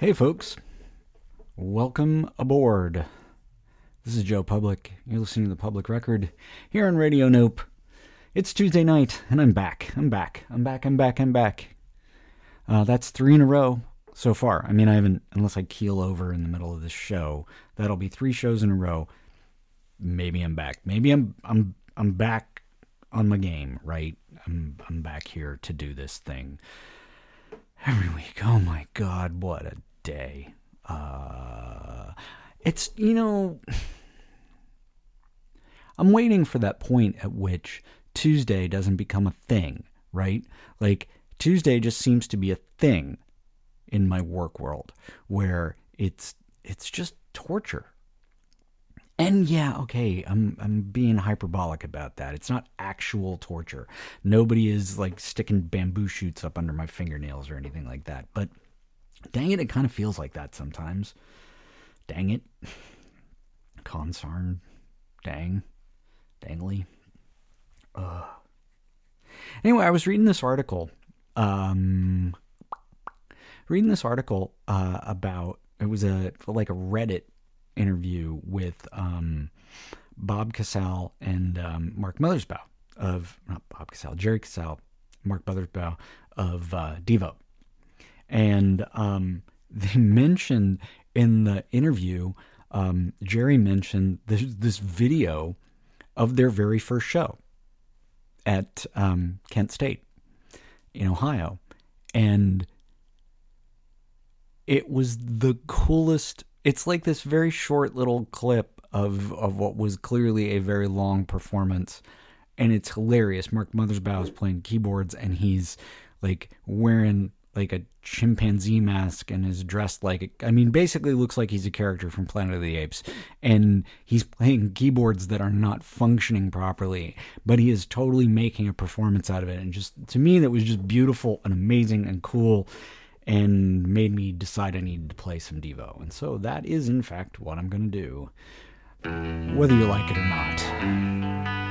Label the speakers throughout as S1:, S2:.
S1: Hey, folks. Welcome aboard. This is Joe Public. You're listening to the Public Record here on Radio Nope. It's Tuesday night, and I'm back. I'm back. I'm back. I'm back. I'm back. Uh, that's three in a row so far. I mean, I haven't, unless I keel over in the middle of this show, that'll be three shows in a row. Maybe I'm back. Maybe I'm I'm I'm back on my game. Right? I'm I'm back here to do this thing every week. Oh my God, what a day. Uh, it's, you know, I'm waiting for that point at which Tuesday doesn't become a thing, right? Like, Tuesday just seems to be a thing in my work world where it's it's just torture. And yeah, okay, I'm I'm being hyperbolic about that. It's not actual torture. Nobody is like sticking bamboo shoots up under my fingernails or anything like that. But Dang it, it kind of feels like that sometimes. Dang it. Consarn. Dang. Dangly. Ugh. Anyway, I was reading this article. Um, reading this article uh, about it was a like a Reddit interview with um, Bob Casale and um, Mark Mothersbaugh of not Bob Casale, Jerry Casale, Mark Mothersbaugh of uh, Devo. And um, they mentioned in the interview, um, Jerry mentioned this, this video of their very first show at um, Kent State in Ohio. And it was the coolest. It's like this very short little clip of, of what was clearly a very long performance. And it's hilarious. Mark Mothersbaugh is playing keyboards and he's like wearing like a chimpanzee mask and is dressed like I mean basically looks like he's a character from Planet of the Apes. And he's playing keyboards that are not functioning properly but he is totally making a performance out of it. And just to me that was just beautiful and amazing and cool and made me decide I needed to play some Devo. And so that is in fact what I'm going to do whether you like it or not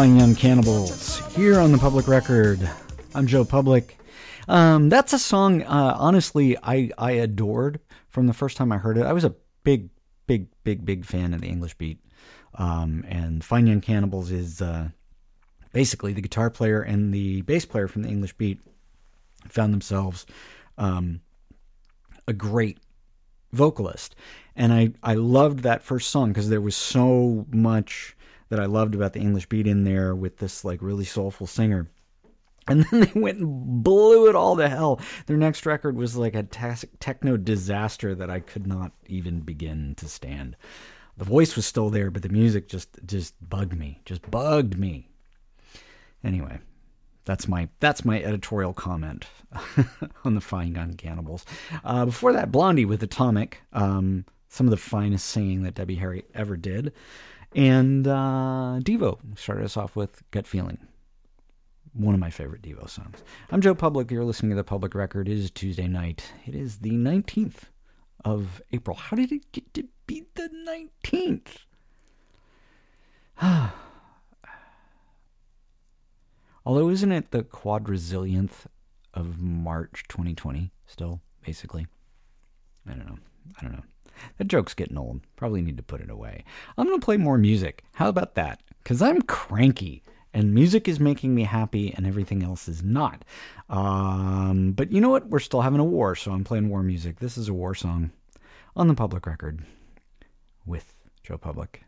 S1: Fine Young Cannibals here on the public record. I'm Joe Public. Um, that's a song, uh, honestly, I, I adored from the first time I heard it. I was a big, big, big, big fan of the English beat. Um, and Fine Young Cannibals is uh, basically the guitar player and the bass player from the English beat found themselves um, a great vocalist. And I, I loved that first song because there was so much that I loved about the English beat in there with this like really soulful singer. And then they went and blew it all to hell. Their next record was like a techno disaster that I could not even begin to stand. The voice was still there, but the music just just bugged me. Just bugged me. Anyway, that's my that's my editorial comment on the Fine Young Cannibals. Uh, before that, Blondie with Atomic. Um, some of the finest singing that Debbie Harry ever did. And uh, Devo started us off with Gut Feeling, one of my favorite Devo songs. I'm Joe Public. You're listening to The Public Record. It is Tuesday night. It is the 19th of April. How did it get to be the 19th? Although, isn't it the quadrazillionth of March 2020 still, basically? I don't know. I don't know. That joke's getting old. Probably need to put it away. I'm going to play more music. How about that? Because I'm cranky and music is making me happy and everything else is not. Um, but you know what? We're still having a war, so I'm playing war music. This is a war song on the public record with Joe Public.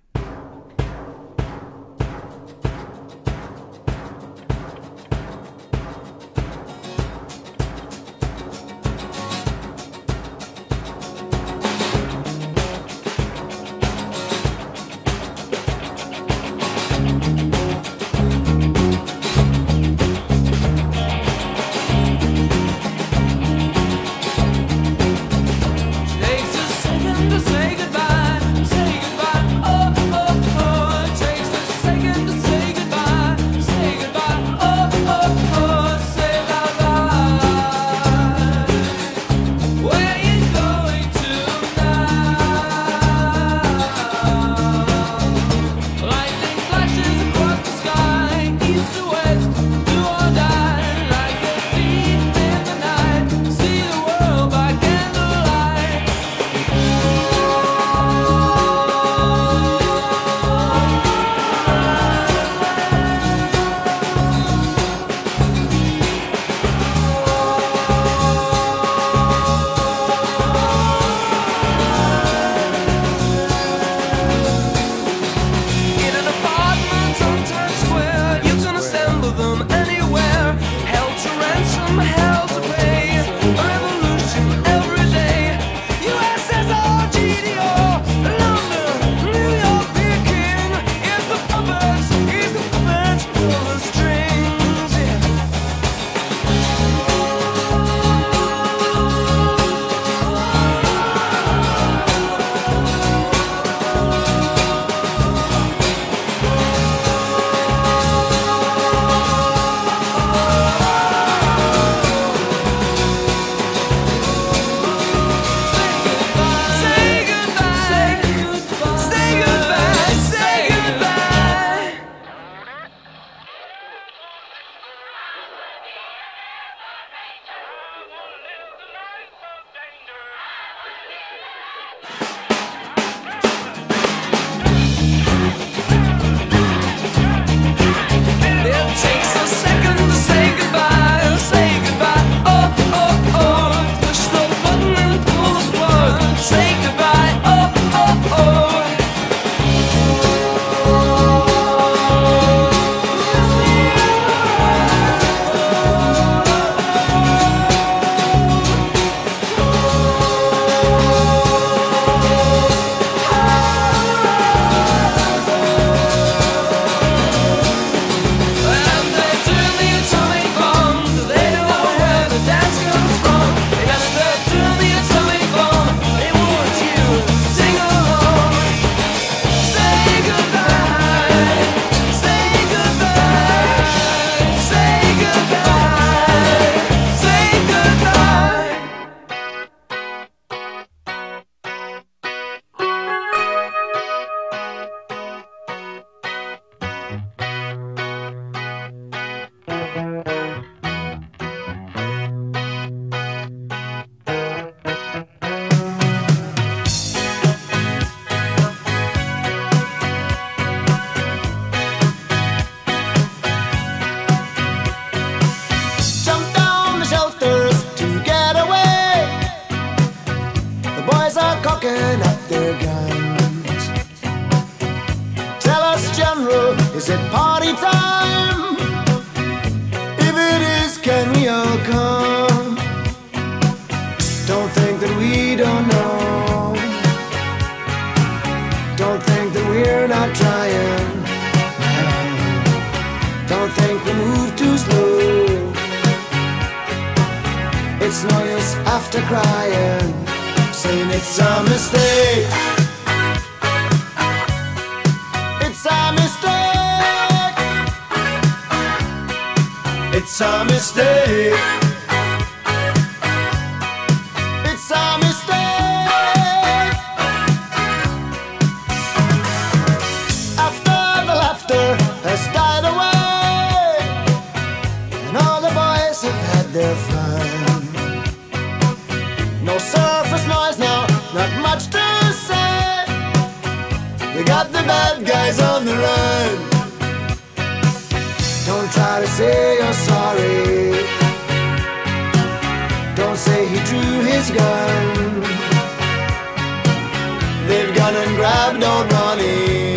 S2: have no money.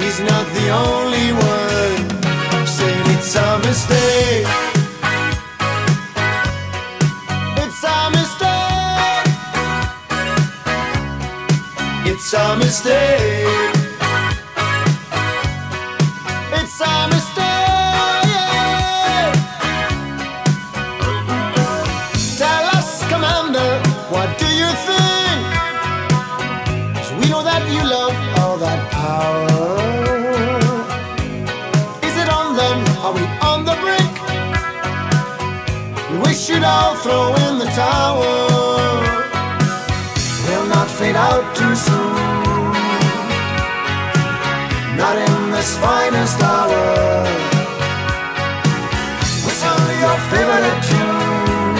S2: He's not the only one saying it's a mistake. It's a mistake. It's a mistake. it all, throw in the towel. Will not fade out too soon. Not in this finest hour. We'll sound your favorite tune.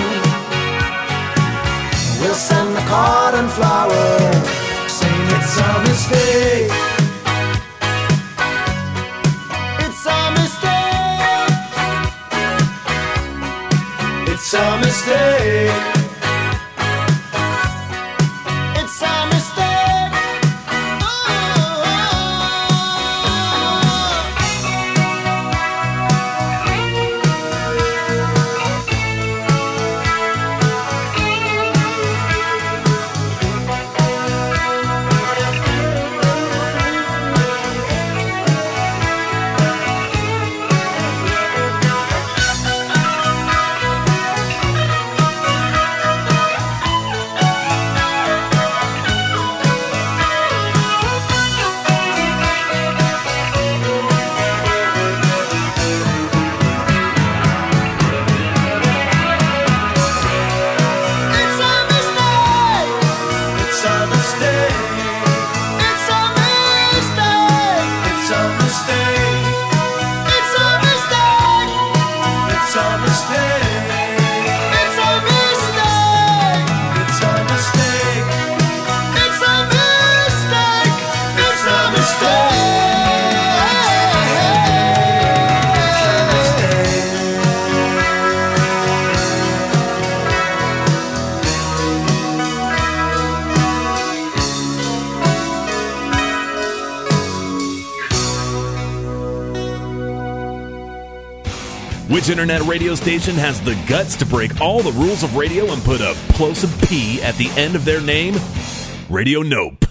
S2: We'll send the card and flower, saying it's a mistake. some mistake.
S3: Which internet radio station has the guts to break all the rules of radio and put a plosive P at the end of their name? Radio Nope.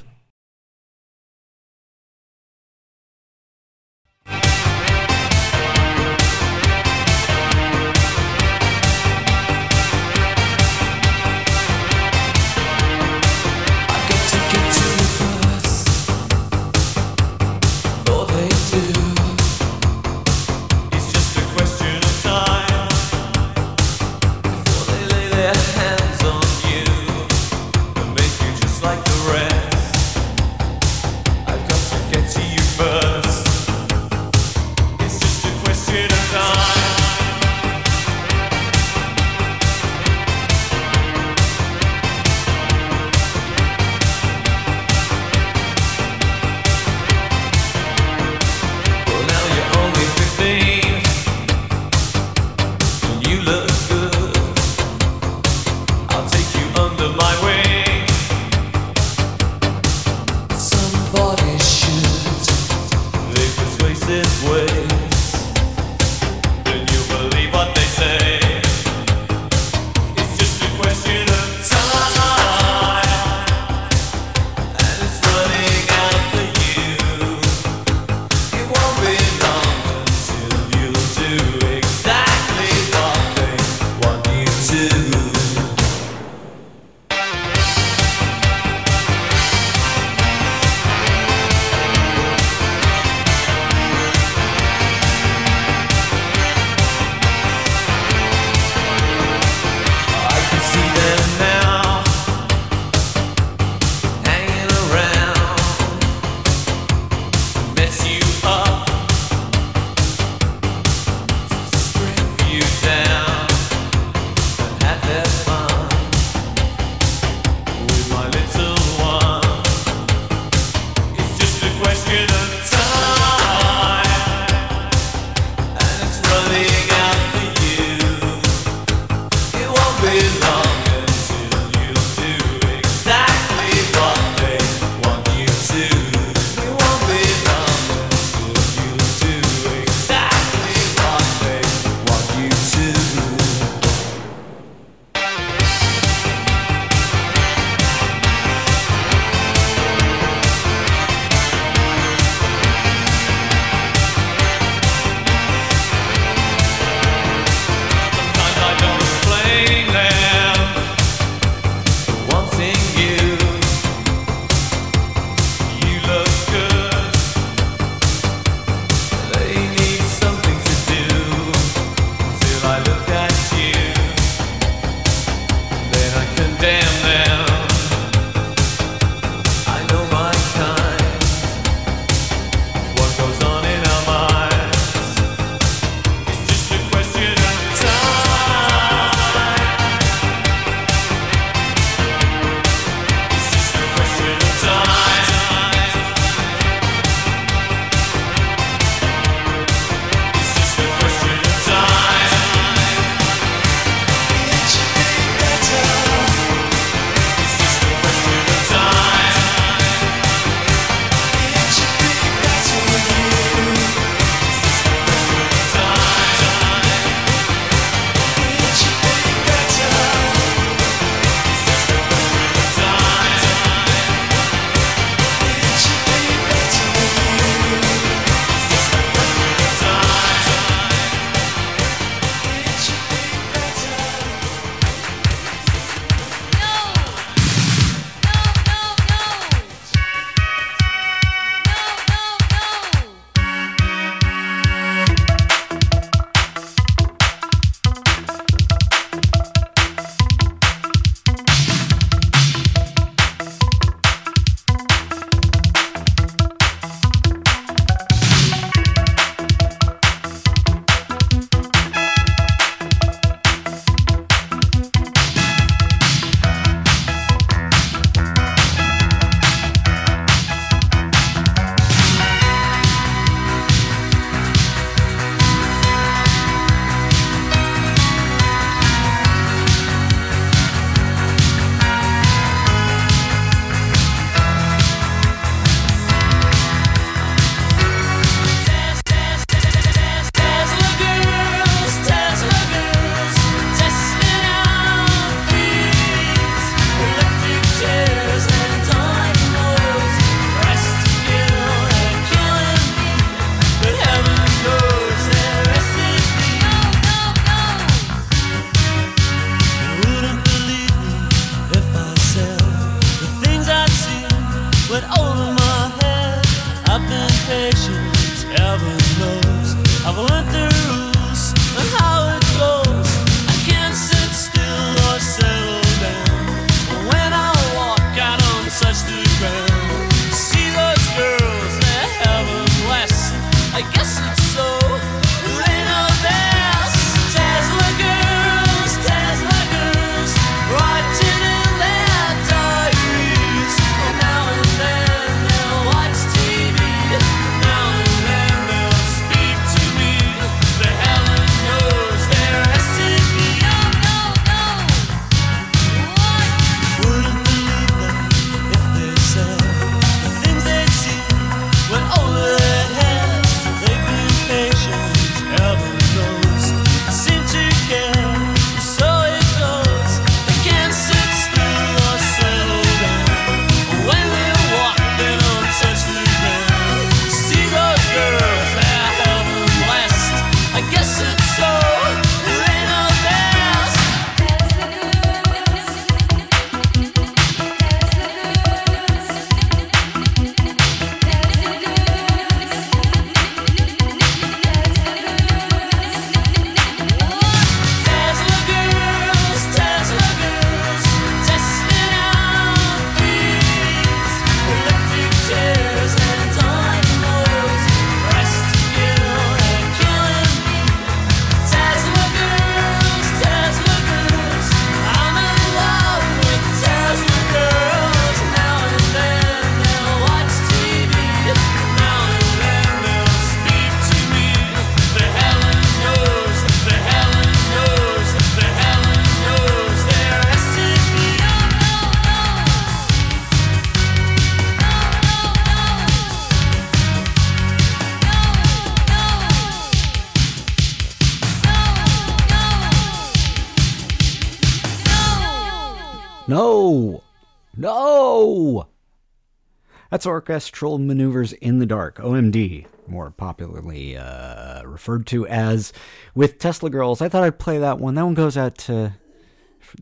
S1: That's Orchestral Maneuvers in the Dark, OMD, more popularly uh, referred to as with Tesla Girls. I thought I'd play that one. That one goes out to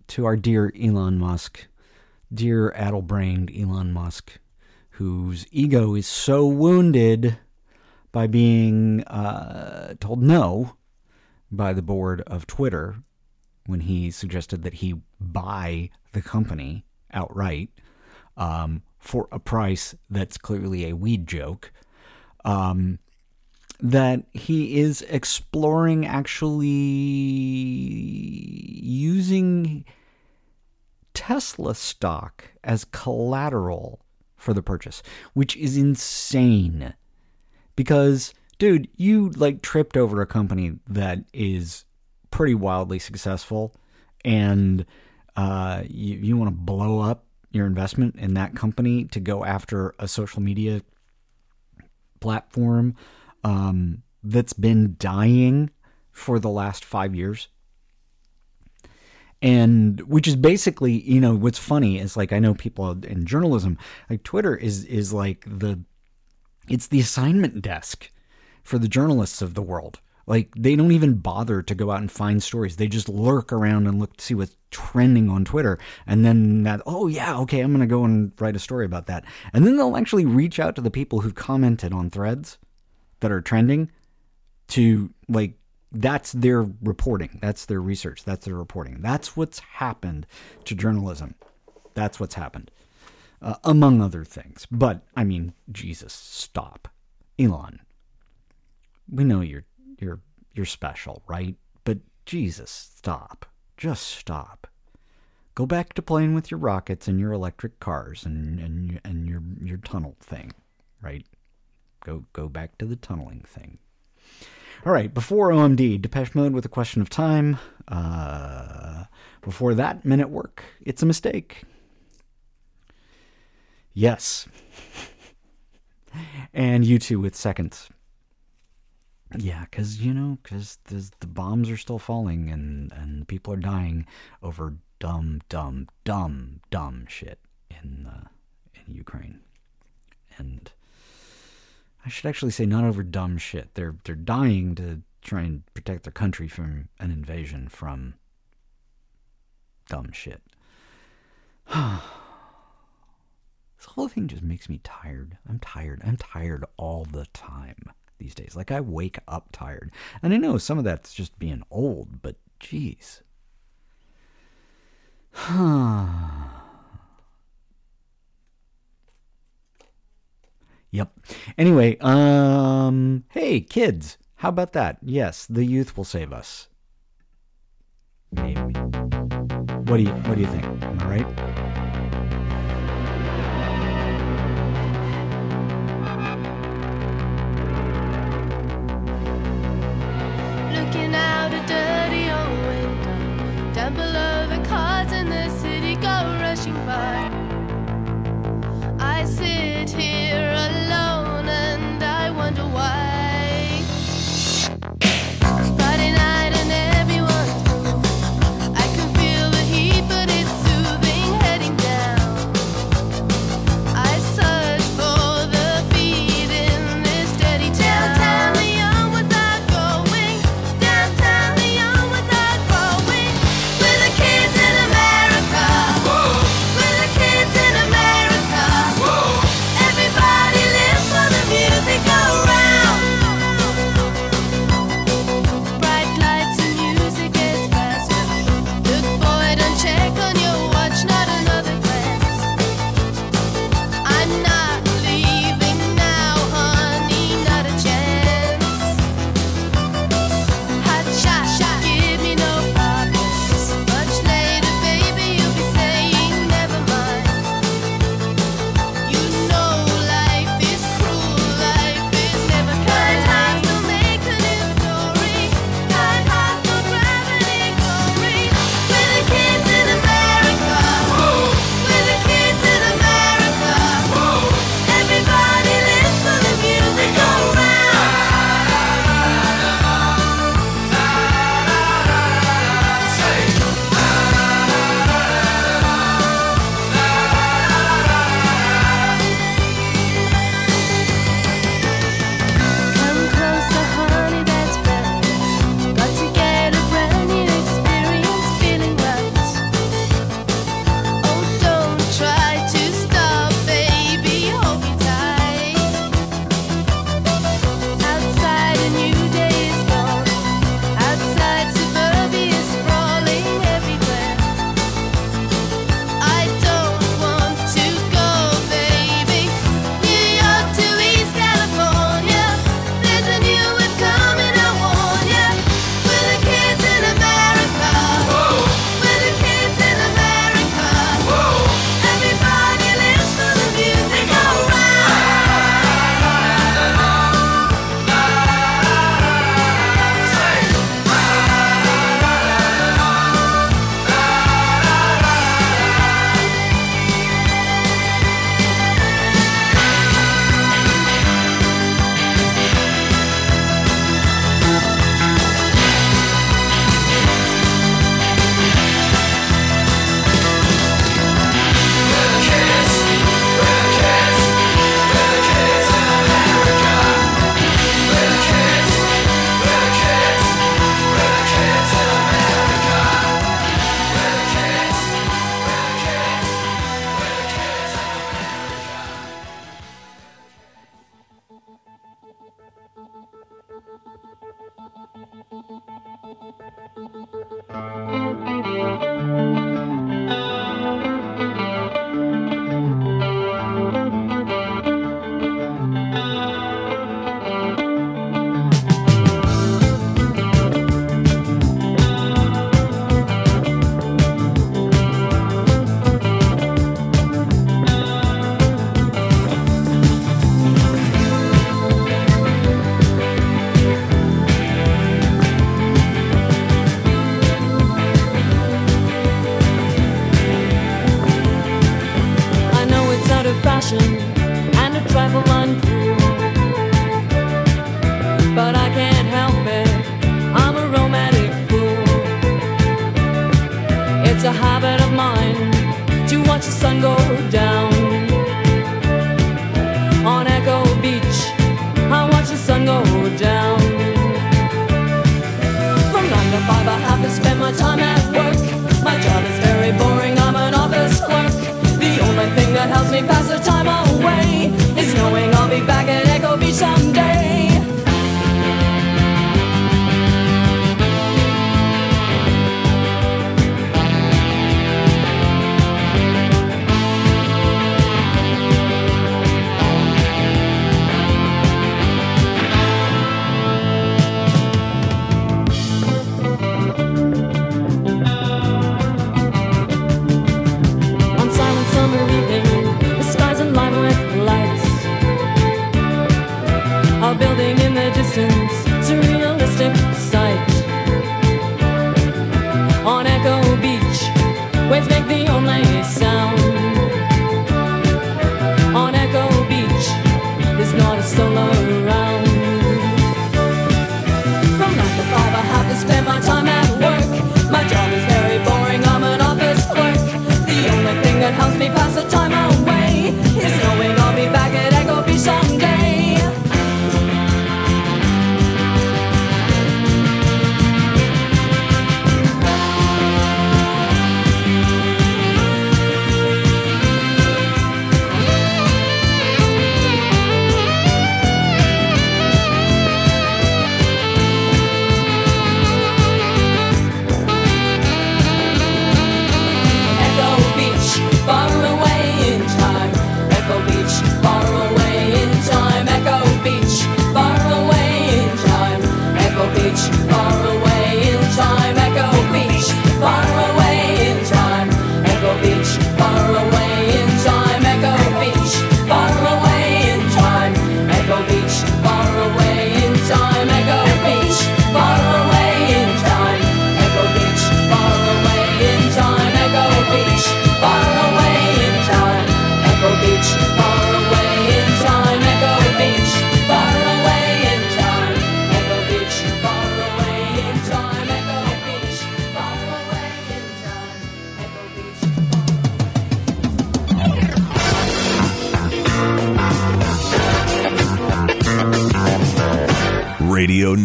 S1: to our dear Elon Musk, dear addle-brained Elon Musk, whose ego is so wounded by being uh, told no by the board of Twitter when he suggested that he buy the company outright um, for a price that's clearly a weed joke. Um, that he is exploring actually using Tesla stock as collateral for the purchase, which is insane. Because, dude, you like tripped over a company that is pretty wildly successful and uh, you, you want to blow up your investment in that company to go after a social media platform um, that's been dying for the last five years. And which is basically, you know, what's funny is like I know people in journalism, like Twitter is is like the it's the assignment desk for the journalists of the world. Like they don't even bother to go out and find stories. They just lurk around and look to see what's trending on Twitter. And then that, oh yeah, okay, I'm to go and write a story about that. And then they'll actually reach out to the people who've commented on threads that are trending to like that's their reporting. That's their research. That's their reporting. That's what's happened to journalism. That's what's happened. Uh, among other things. But I mean, Jesus, stop. Elon. We know you're you're you're special, right? But Jesus, stop. Just stop. Go back to playing with your rockets and your electric cars and and and your your tunnel thing, right? Go go back to the tunneling thing. All right, before OMD, Depeche Mode with a question of time. Uh, before that, Men at Work. It's a mistake. Yes. and U2 with seconds. Yeah, because, you know, because the bombs are still falling and, and people are dying over dumb, dumb, dumb, dumb shit in, uh, in Ukraine. And I should actually say not over dumb shit. They're, they're dying to try and protect their country from an invasion from dumb shit. This whole thing just makes me tired. I'm tired. I'm tired all the time these days. Like I wake up tired. And I know some of that's just being old, but geez. yep. Anyway, um hey kids, how about that? Yes, the youth will save us. Maybe. What do you what do you think? Am I right?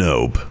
S4: Nope.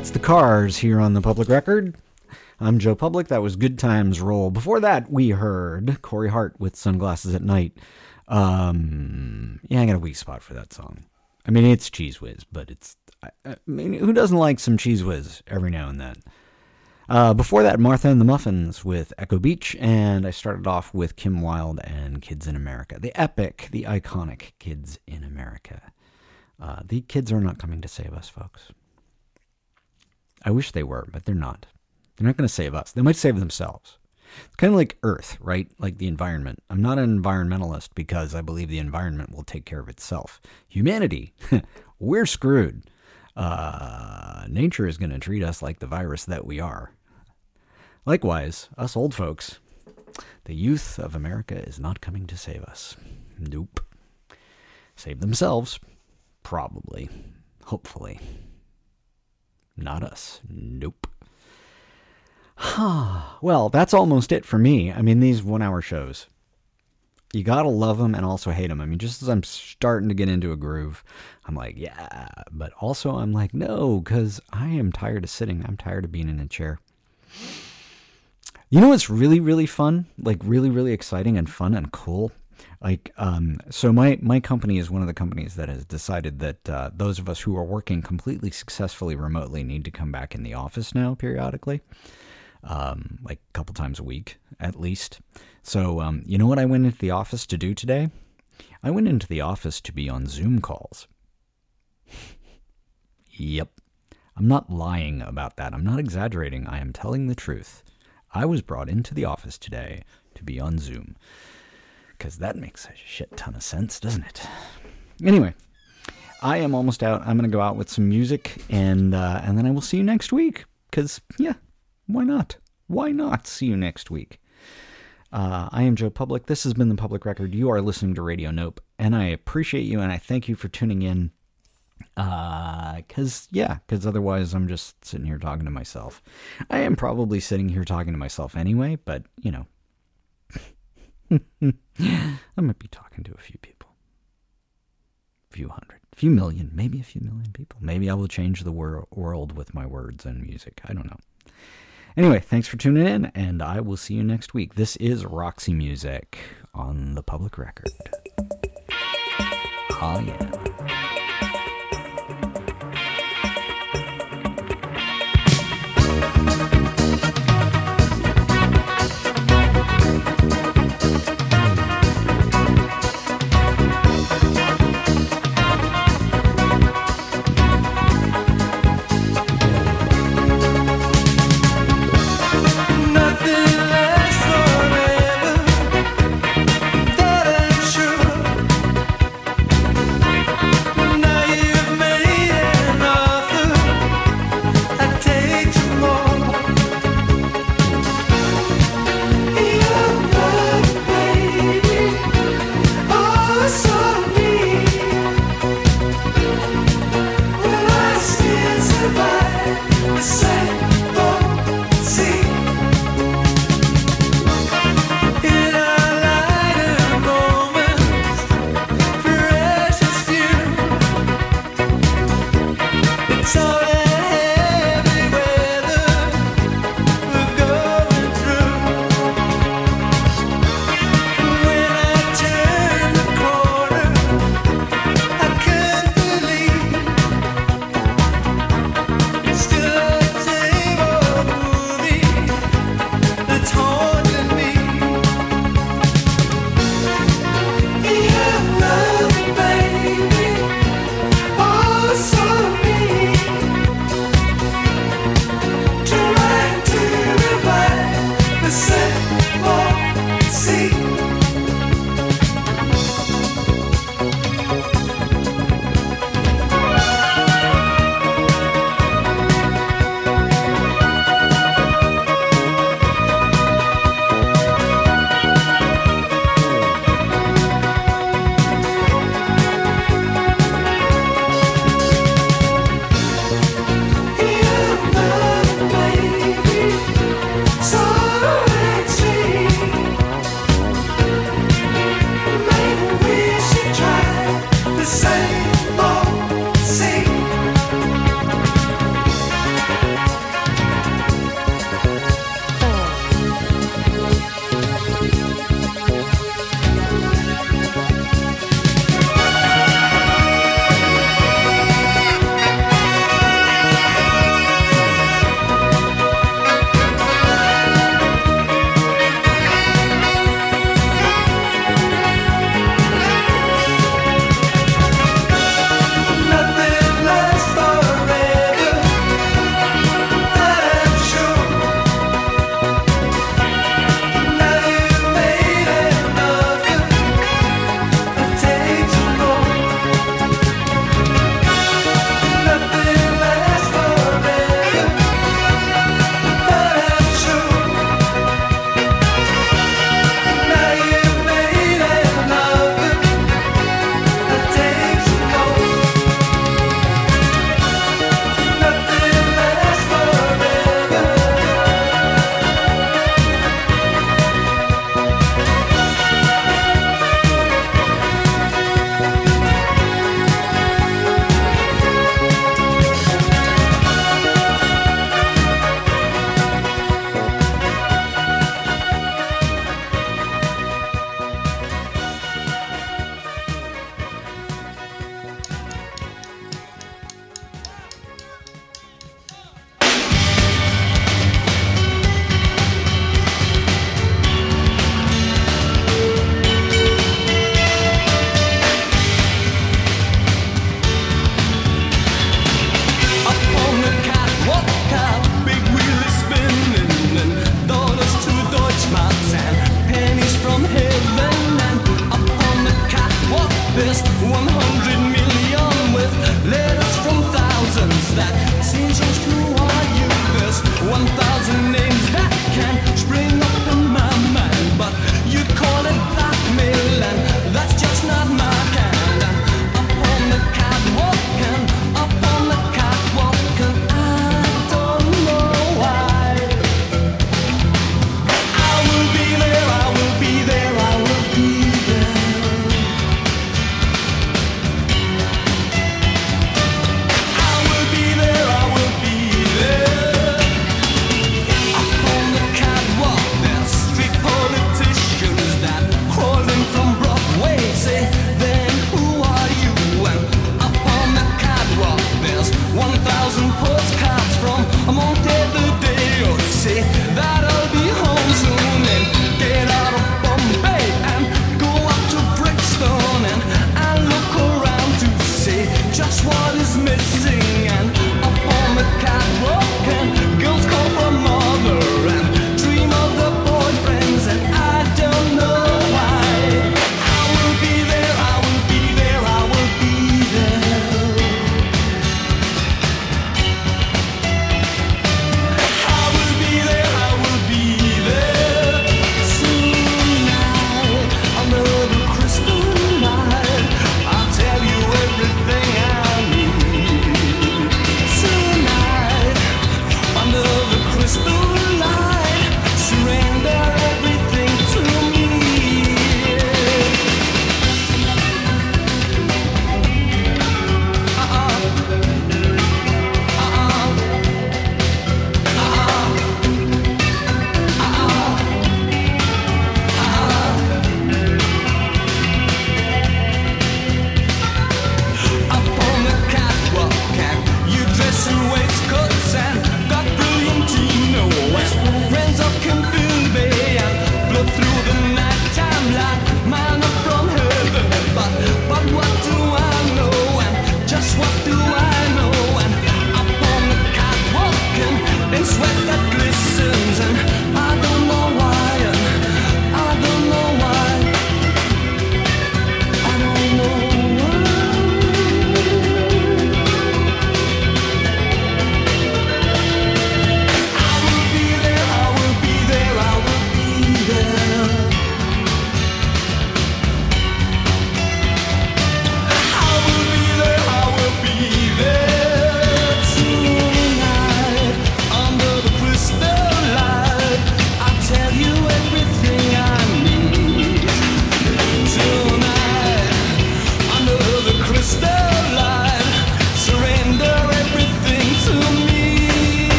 S1: That's the Cars here on the public record. I'm Joe Public. That was Good Times Roll. Before that, we heard Corey Hart with Sunglasses at Night. Um, yeah, I got a weak spot for that song. I mean, it's Cheez Whiz, but it's. I, I mean, who doesn't like some Cheez Whiz every now and then? Uh, before that, Martha and the Muffins with Echo Beach, and I started off with Kim Wilde and Kids in America. The epic, the iconic Kids in America. Uh, the kids are not coming to save us, folks. I wish they were, but they're not. They're not going to save us. They might save themselves. It's kind of like Earth, right? Like the environment. I'm not an environmentalist because I believe the environment will take care of itself. Humanity, we're screwed. Uh, nature is going to treat us like the virus that we are. Likewise, us old folks, the youth of America is not coming to save us. Nope. Save themselves. Probably. Hopefully. Not us. Nope. well, that's almost it for me. I mean, these one hour shows. You gotta love them and also hate them. I mean, just as I'm starting to get into a groove, I'm like, yeah. But also, I'm like, no, because I am tired of sitting. I'm tired of being in a chair. You know what's really, really fun? Like, really, really exciting and fun and cool? Like, um, so my, my company is one of the companies that has decided that uh, those of us who are working completely successfully remotely need to come back in the office now periodically um, like a couple times a week at least. So, um, you know what I went into the office to do today? I went into the office to be on Zoom calls. yep. I'm not lying about that. I'm not exaggerating. I am telling the truth. I was brought into the office today to be on Zoom. Because that makes a shit ton of sense, doesn't it? Anyway, I am almost out. I'm going to go out with some music, and uh, and then I will see you next week. Because yeah, why not? Why not? See you next week. Uh, I am Joe Public. This has been the Public Record. You are listening to Radio Nope, and I appreciate you and I thank you for tuning in. Because, uh, yeah, because otherwise I'm just sitting here talking to myself. I am probably sitting here talking to myself anyway, but, you know, I might be talking to a few people. A few hundred, a few million, maybe a few million people. Maybe I will change the wor- world with my words and music. I don't know. Anyway, thanks for tuning in, and I will see you next week. This is Roxy Music on the public record. Ah, yeah.